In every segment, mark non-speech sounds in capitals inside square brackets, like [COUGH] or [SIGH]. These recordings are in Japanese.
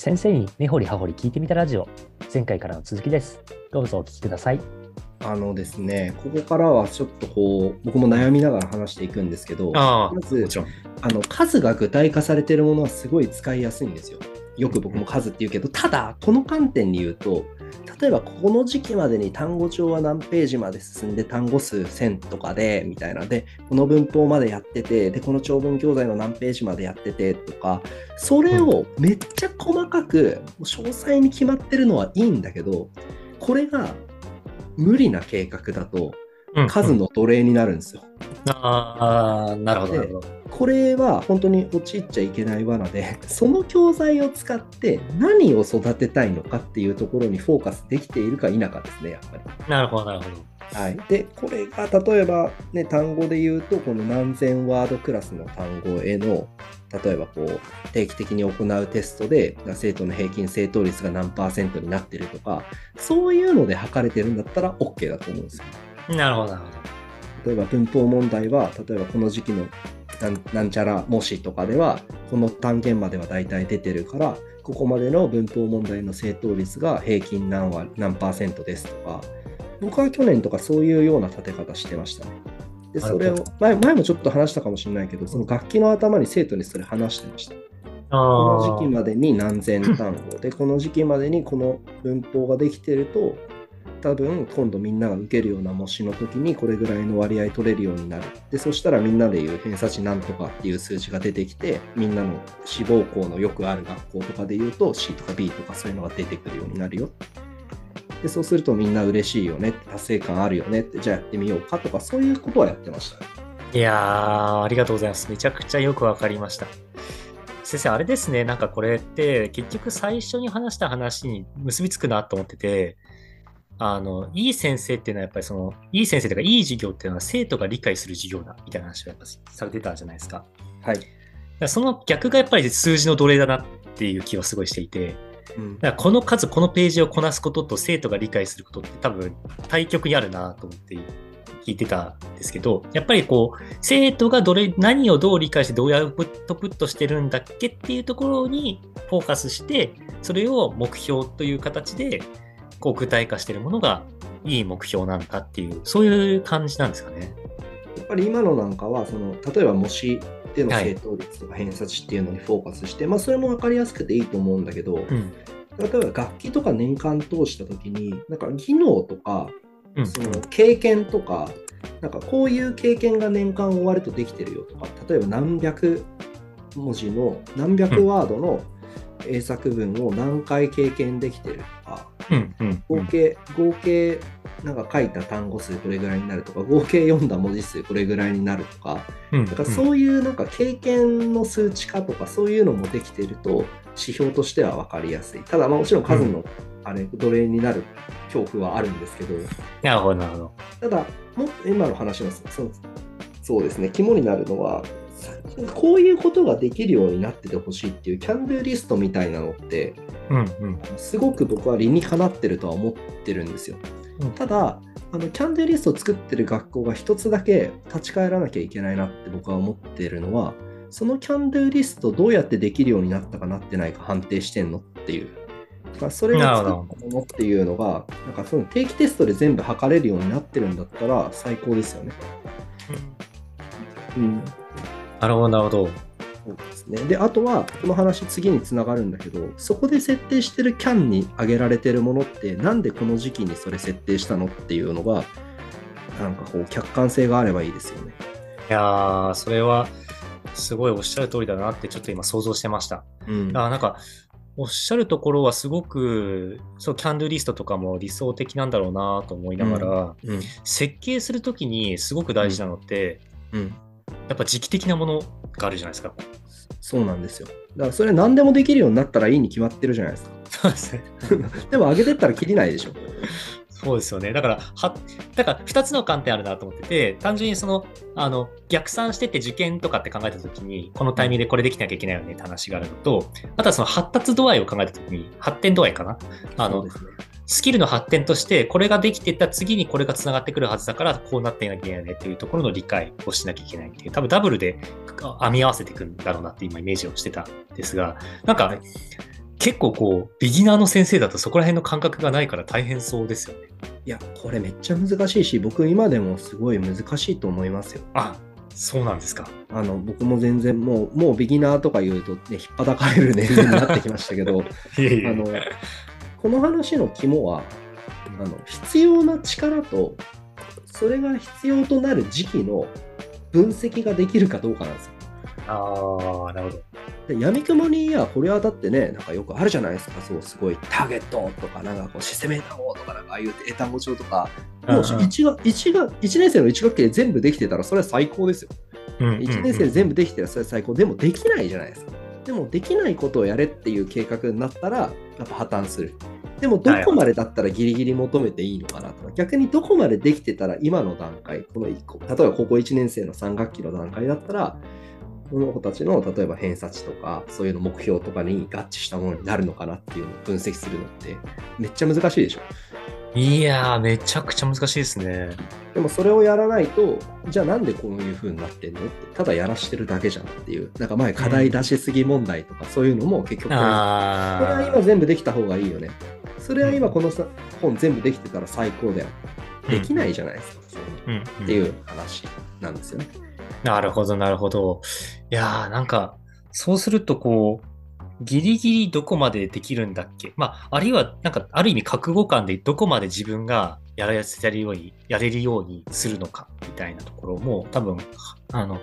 先生に根掘り葉掘り聞いてみたラジオ前回からの続きですどうぞお聞きくださいあのですね、ここからはちょっとこう、僕も悩みながら話していくんですけど、ああ、まず。あの数が具体化されているものはすごい使いやすいんですよ。よく僕も数って言うけど、ただ、この観点に言うと、例えばこの時期までに単語帳は何ページまで進んで単語数1000とかでみたいな。でこの文法までやっててでこの長文教材の何ページまでやっててとかそれをめっちゃ細かく詳細に決まってるのはいいんだけどこれが無理な計画だと数の奴隷になるんですよ。ああ、なるほど、なるほど。これは本当に陥っちゃいけない罠で、[LAUGHS] その教材を使って何を育てたいのかっていうところにフォーカスできているか否かですね、やっぱり。なるほど、なるほど。はい、で、これが例えば、ね、単語で言うと、この何千ワードクラスの単語への、例えばこう定期的に行うテストで生徒の平均正答率が何パーセントになってるとか、そういうので測れてるんだったら OK だと思うんですよ。なるほど、なるほど。例えば文法問題は例えばこの時期のなんなんちゃら模試とかではこの単元までは大体出てるからここまでの文法問題の正答率が平均何割何パーセントですとか僕は去年とかそういうような立て方してましたね。でそれを前前もちょっと話したかもしれないけどその楽器の頭に生徒にそれ話してました。こあの時期までに何千単語でこの時期までにこの文法ができてると多分今度みんなが受けるような模試の時にこれぐらいの割合取れるようになるでそしたらみんなで言う偏差値なんとかっていう数値が出てきてみんなの志望校のよくある学校とかで言うと C とか B とかそういうのが出てくるようになるよでそうするとみんな嬉しいよね達成感あるよねってじゃあやってみようかとかそういうことはやってましたいやー、ありがとうございます。めちゃくちゃよくわかりました。先生、あれですね、なんかこれって、結局最初に話した話に結びつくなと思ってて、あの、いい先生っていうのはやっぱりその、いい先生とか、いい授業っていうのは生徒が理解する授業だ、みたいな話をやっぱされてたじゃないですか。はい、だからその逆がやっぱり数字の奴隷だなっていう気はすごいしていて、うんだからこの数、このページをこなすことと生徒が理解することって多分対極にあるなと思って聞いてたんですけど、やっぱりこう、生徒がどれ、何をどう理解してどうアウトプットしてるんだっけっていうところにフォーカスして、それを目標という形でこう具体化してるものがいい目標なんだっていう、そういう感じなんですかね。やっぱり今のなんかはその例えば模試でのはい正答率とか偏差値っていうのにフォーカスして、まあそれも分かりやすくていいと思うんだけど、うん。例えば楽器とか年間通した時になんか技能とかうん。その経験とかなんかこういう経験が年間終わるとできてるよとか例えば何百文字の何百ワードの英作文を何回経験できてるうん。うん。合計合計なんか書いた単語数これぐらいになるとか合計読んだ文字数これぐらいになるとかうん。だからそういうなんか経験の数値化とかそういうのもできてると指標としては分かりやすい。ただまあもちろん数のあれ奴隷になる恐怖はあるんですけど、なるほど、なるほど。ただも今の話のそうそうですね肝になるのはさこういうことができるようになっててほしいっていうキャンドゥリストみたいなのってうん。うん。すごく僕は理にかなってるとは思ってるんですよ。うんただあのキャンドゥリストを作ってる学校が一つだけ立ち返らなきゃいけないなって僕は思ってるのはそのキャンドゥリストどうやってできるようになったかなってないか判定してんのっていう。まあそれが作ったものっていうのがなんかその定期テストで全部測れるようになってるんだったら最高ですよね。うん、なるほど、なるほど。そうですね。で、あとは、この話、次につながるんだけど、そこで設定してるキャンに挙げられてるものって、なんでこの時期にそれ設定したのっていうのが、なんかこう、客観性があればいいですよね。いやー、それは、すごいおっしゃる通りだなってちょっと今想像してました。うんあーなんか、おっしゃるところはすごく、そう、キャンドゥリストとかも理想的なんだろうなと思いながら、うん。設計するときにすごく大事なのって、うん。やっぱ時期的なものがあるじゃないですか。そうなんですよ。だから、それ何でもできるようになったらいいに決まってるじゃないですか。そうですね。[LAUGHS] でも、上げてったらきりないでしょ。そうですよね。だから、は、だから2つの観点あるなと思ってて、単純にその、あの、逆算してって受験とかって考えたときに、このタイミングでこれできなきゃいけないよねって話があるのと、あとはその発達度合いを考えたときに、発展度合いかな？あので、すね。スキルの発展として、これができていったら次にこれが繋がってくるはずだから、こうなっていなきゃいけないよねっていうところの理解をしなきゃいけないっていう、多分ダブルで編み合わせていくんだろうなって今イメージをしてたんですが、なんか、結構こう、ビギナーの先生だとそこら辺の感覚がないから大変そうですよね。いや、これめっちゃ難しいし、僕今でもすごい難しいと思いますよ。あ、そうなんですか。あの、僕も全然もう、もうビギナーとか言うとね、引っ叩かれる年齢になってきましたけど、[LAUGHS] いえいえあの、この話の肝は、あの、必要な力と、それが必要となる時期の分析ができるかどうかなんですよ。ああ、なるほど。で闇雲にいや、これはだってね、なんかよくあるじゃないですか、そう、すごいターゲットとか、なんかこうシステムエタゴとか、なんかああいう英単語帳とか、もううんうん1が一が一年生の1学期で全部できてたら、それは最高ですよ。うんうんうん1年生で全部できてたら、それは最高。でもできないじゃないですか。でもできないことをやれっていう計画になったら、やっぱ破綻する。でもどこまでだったらギリギリ求めていいのかなとか、逆にどこまでできてたら今の段階、この一個、例えば高校1年生の3学期の段階だったら、この子たちの例えば偏差値とか、そういうの目標とかに合致したものになるのかなっていうのを分析するのって、めっちゃ難しいでしょ。いやー、めちゃくちゃ難しいですね。でもそれをやらないと、じゃあなんでこういう風になってんのって、ただやらしてるだけじゃんっていう、なんか前課題出しすぎ問題とか、そういうのも結局、これはあ今全部できた方がいいよね。それは今このさ本全部できてたら最高だよ。あ、できないじゃないですか。そうん、うんっていう話なんですよね。なるほど、なるほど。いやー、なんか、そうすると、こう、ギリギリどこまでできるんだっけ？まあ、あるいは、なんか、ある意味、覚悟感でどこまで自分がやらせるように、やれるようにするのか、みたいなところも、多分、あの、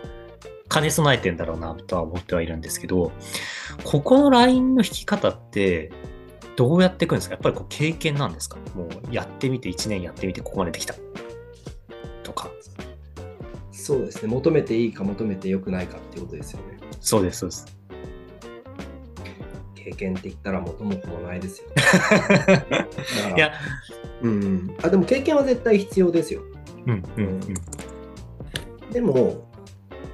兼ね備えてんだろうな、とは思ってはいるんですけど、ここのラインの引き方って、どうやっていくんですか？やっぱりこう経験なんですか？もうやってみて、1年やってみて、ここまでできた。とか。そうですね。求めていいか求めてよくないかっていうことですよね。そうです、そうです。経験って言ったら元も子もないですよ。[LAUGHS] いや、うん。あ、でも経験は絶対必要ですよ。うんうんうん。でも、やっ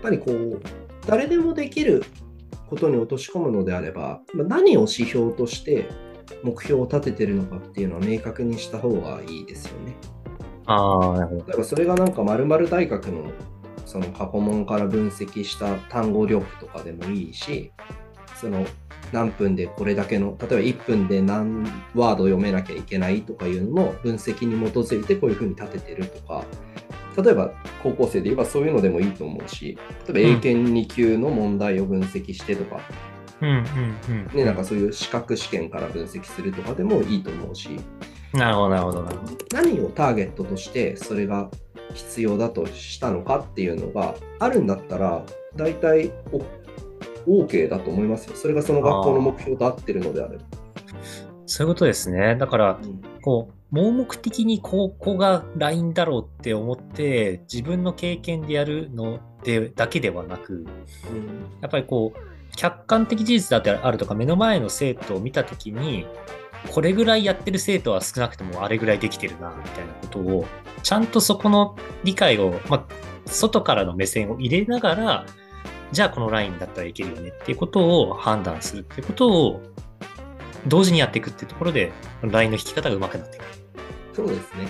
ぱりこう、誰でもできることに落とし込むのであれば、まあ何を指標として目標を立ててるのかっていうのは明確にした方がいいですよね。ああ、なるほど。例えばそれがなんか〇〇大学のその過去問から分析した単語力とかでもいいし、その何分でこれだけの、例えば1分で何ワード読めなきゃいけないとかいうのの分析に基づいてこういうふうに立ててるとか、例えば高校生で言えばそういうのでもいいと思うし、例えば英検2級の問題を分析してとか、うん。ね、なんかそういう資格試験から分析するとかでもいいと思うし、なるほど、なるほど、なるほど。何をターゲットとしてそれが必要だとしたのかっていうのがあるんだったら大体お OK だと思いますよ。それがその学校の目標と合ってるのであれば。そういうことですね。だから、うんこう、盲目的にここがラインだろうって思って、自分の経験でやるのでだけではなく、やっぱりこう、客観的事実だってあるとか、目の前の生徒を見たときに、これぐらいやってる生徒は少なくともあれぐらいできてるな、みたいなことを、ちゃんとそこの理解を、まあ、外からの目線を入れながら、じゃあこのラインだったらいけるよねっていうことを判断するっていうことを、同時にやっていくっていうところで、ラインの引き方が上手くなっていくそうですね。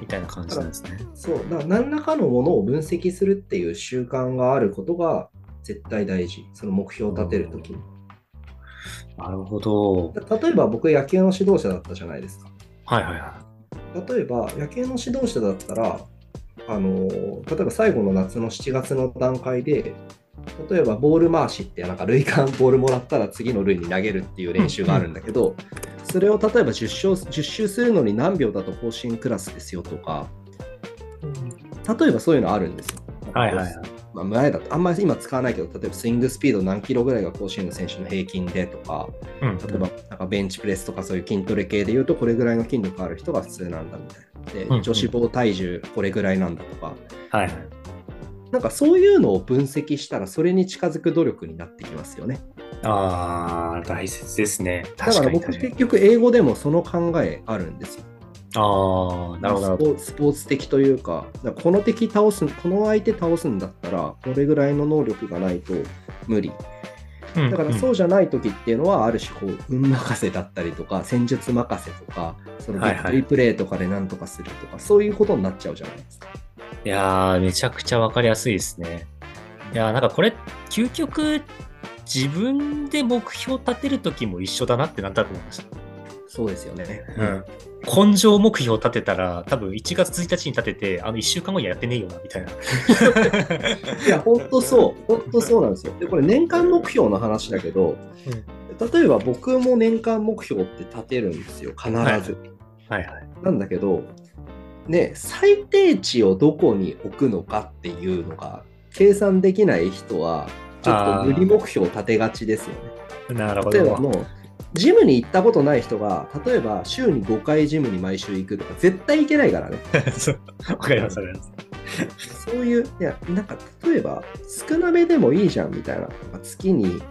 みたいな感じなんですね。そう。だから何らかのものを分析するっていう習慣があることが絶対大事。その目標を立てるときに。なるほど。例えば僕野球の指導者だったじゃないですか。はいはいは例えば野球の指導者だったらあの例えば最後の夏の7月の段階で例えばボール回しってなんか塁間ボールもらったら次の塁に投げるっていう練習があるんだけど、それを例えば10周 ,10 周するのに何秒だと更新クラスですよとか例えばそういうのあるんですよ。い。はいはいはい。まあ、前だとあんまり今使わないけど例えばスイングスピード何キロぐらいが甲子園の選手の平均でとかうん例えばなんかベンチプレスとかそういう筋トレ系で言うとこれぐらいの筋力ある人が普通なんだみたいな。で、うんうん女子棒体重これぐらいなんだとか、はいはい。なんかそういうのを分析したらそれに近づく努力になってきますよね。ああ、大切ですね。だから僕結。局英語でもその考えあるんですよ。ああ、なるほど。スポーツスポーツ的というか、この敵倒す、この相手倒すんだったら、これぐらいの能力がないと無理。うんだからそうじゃない時っていうのは、ある種こう、運任せだったりとか、戦術任せとか、そのリプレーとかでなんとかするとか、そういうことになっちゃうじゃないですか。いやー、めちゃくちゃわかりやすいですね。いやー、なんかこれ、究極、自分で目標立てるときも一緒だなってなんとなく思いました。そうですよね。うん。根性目標立てたら、多分1月1日に立てて、あの1週間後にはやってねえよな、みたいな。[LAUGHS] いや、本当そう。本当そうなんですよ。で、これ年間目標の話だけど、例えば僕も年間目標って立てるんですよ、必ず。はいはい。なんだけど、ね、最低値をどこに置くのかっていうのが計算できない人は、ちょっと無理目標を立てがちですよね。なるほど。例えばもう、ジムに行ったことない人が、例えば週に5回ジムに毎週行くとか、絶対行けないからね。[LAUGHS] そうわかります、わかります。そういう、いや、なんか例えば少なめでもいいじゃんみたいな。月に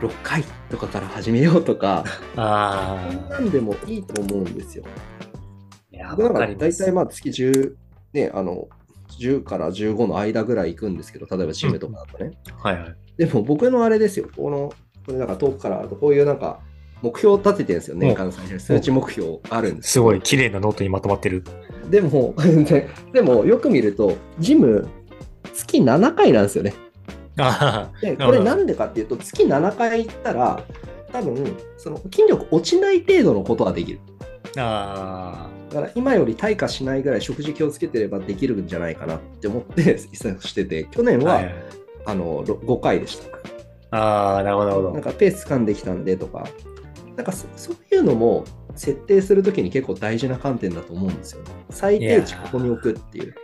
6回とかから始めようとか、[LAUGHS] あそんなんでもいいと思うんですよ。あ。いや、僕なんかわかります大体まあ月10、ね、あの、10から15の間ぐらい行くんですけど、例えばジムとかだとね。はいはい。でも僕のあれですよ、この、これなんか遠くからこういうなんか、目標を立ててるんですよ、年間最初に。数値目標あるんですすごい綺麗なノートにまとまってる。でも、[LAUGHS] ででもよく見ると、ジム、月7回なんですよね。あで、これなんでかっていうと、月7回行ったら、多分、その筋力落ちない程度のことができる。あ。あだから今より退化しないぐらい食事気をつけてればできるんじゃないかなって思って [LAUGHS] してて、去年あ。は、はいはい。あのろ5回でした。ああ、なるほど、なるほど。なんかペース掴んできたんでとか、なんかそそういうのも設定するときに結構大事な観点だと思うんですよね。最低値ここに置くっていう。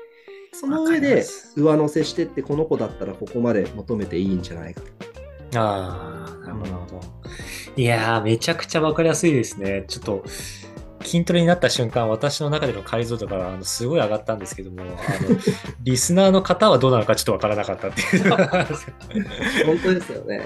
その上で上乗せしてって、この子だったらここまで求めていいんじゃないかと。ああ、なるほど、なるほど。いやー、めちゃくちゃわかりやすいですね。ちょっと、筋トレになった瞬間、私の中での解像度があのすごい上がったんですけども、あの [LAUGHS] リスナーの方はどうなのかちょっとわからなかったっていう。[LAUGHS] [LAUGHS] 本当ですよね。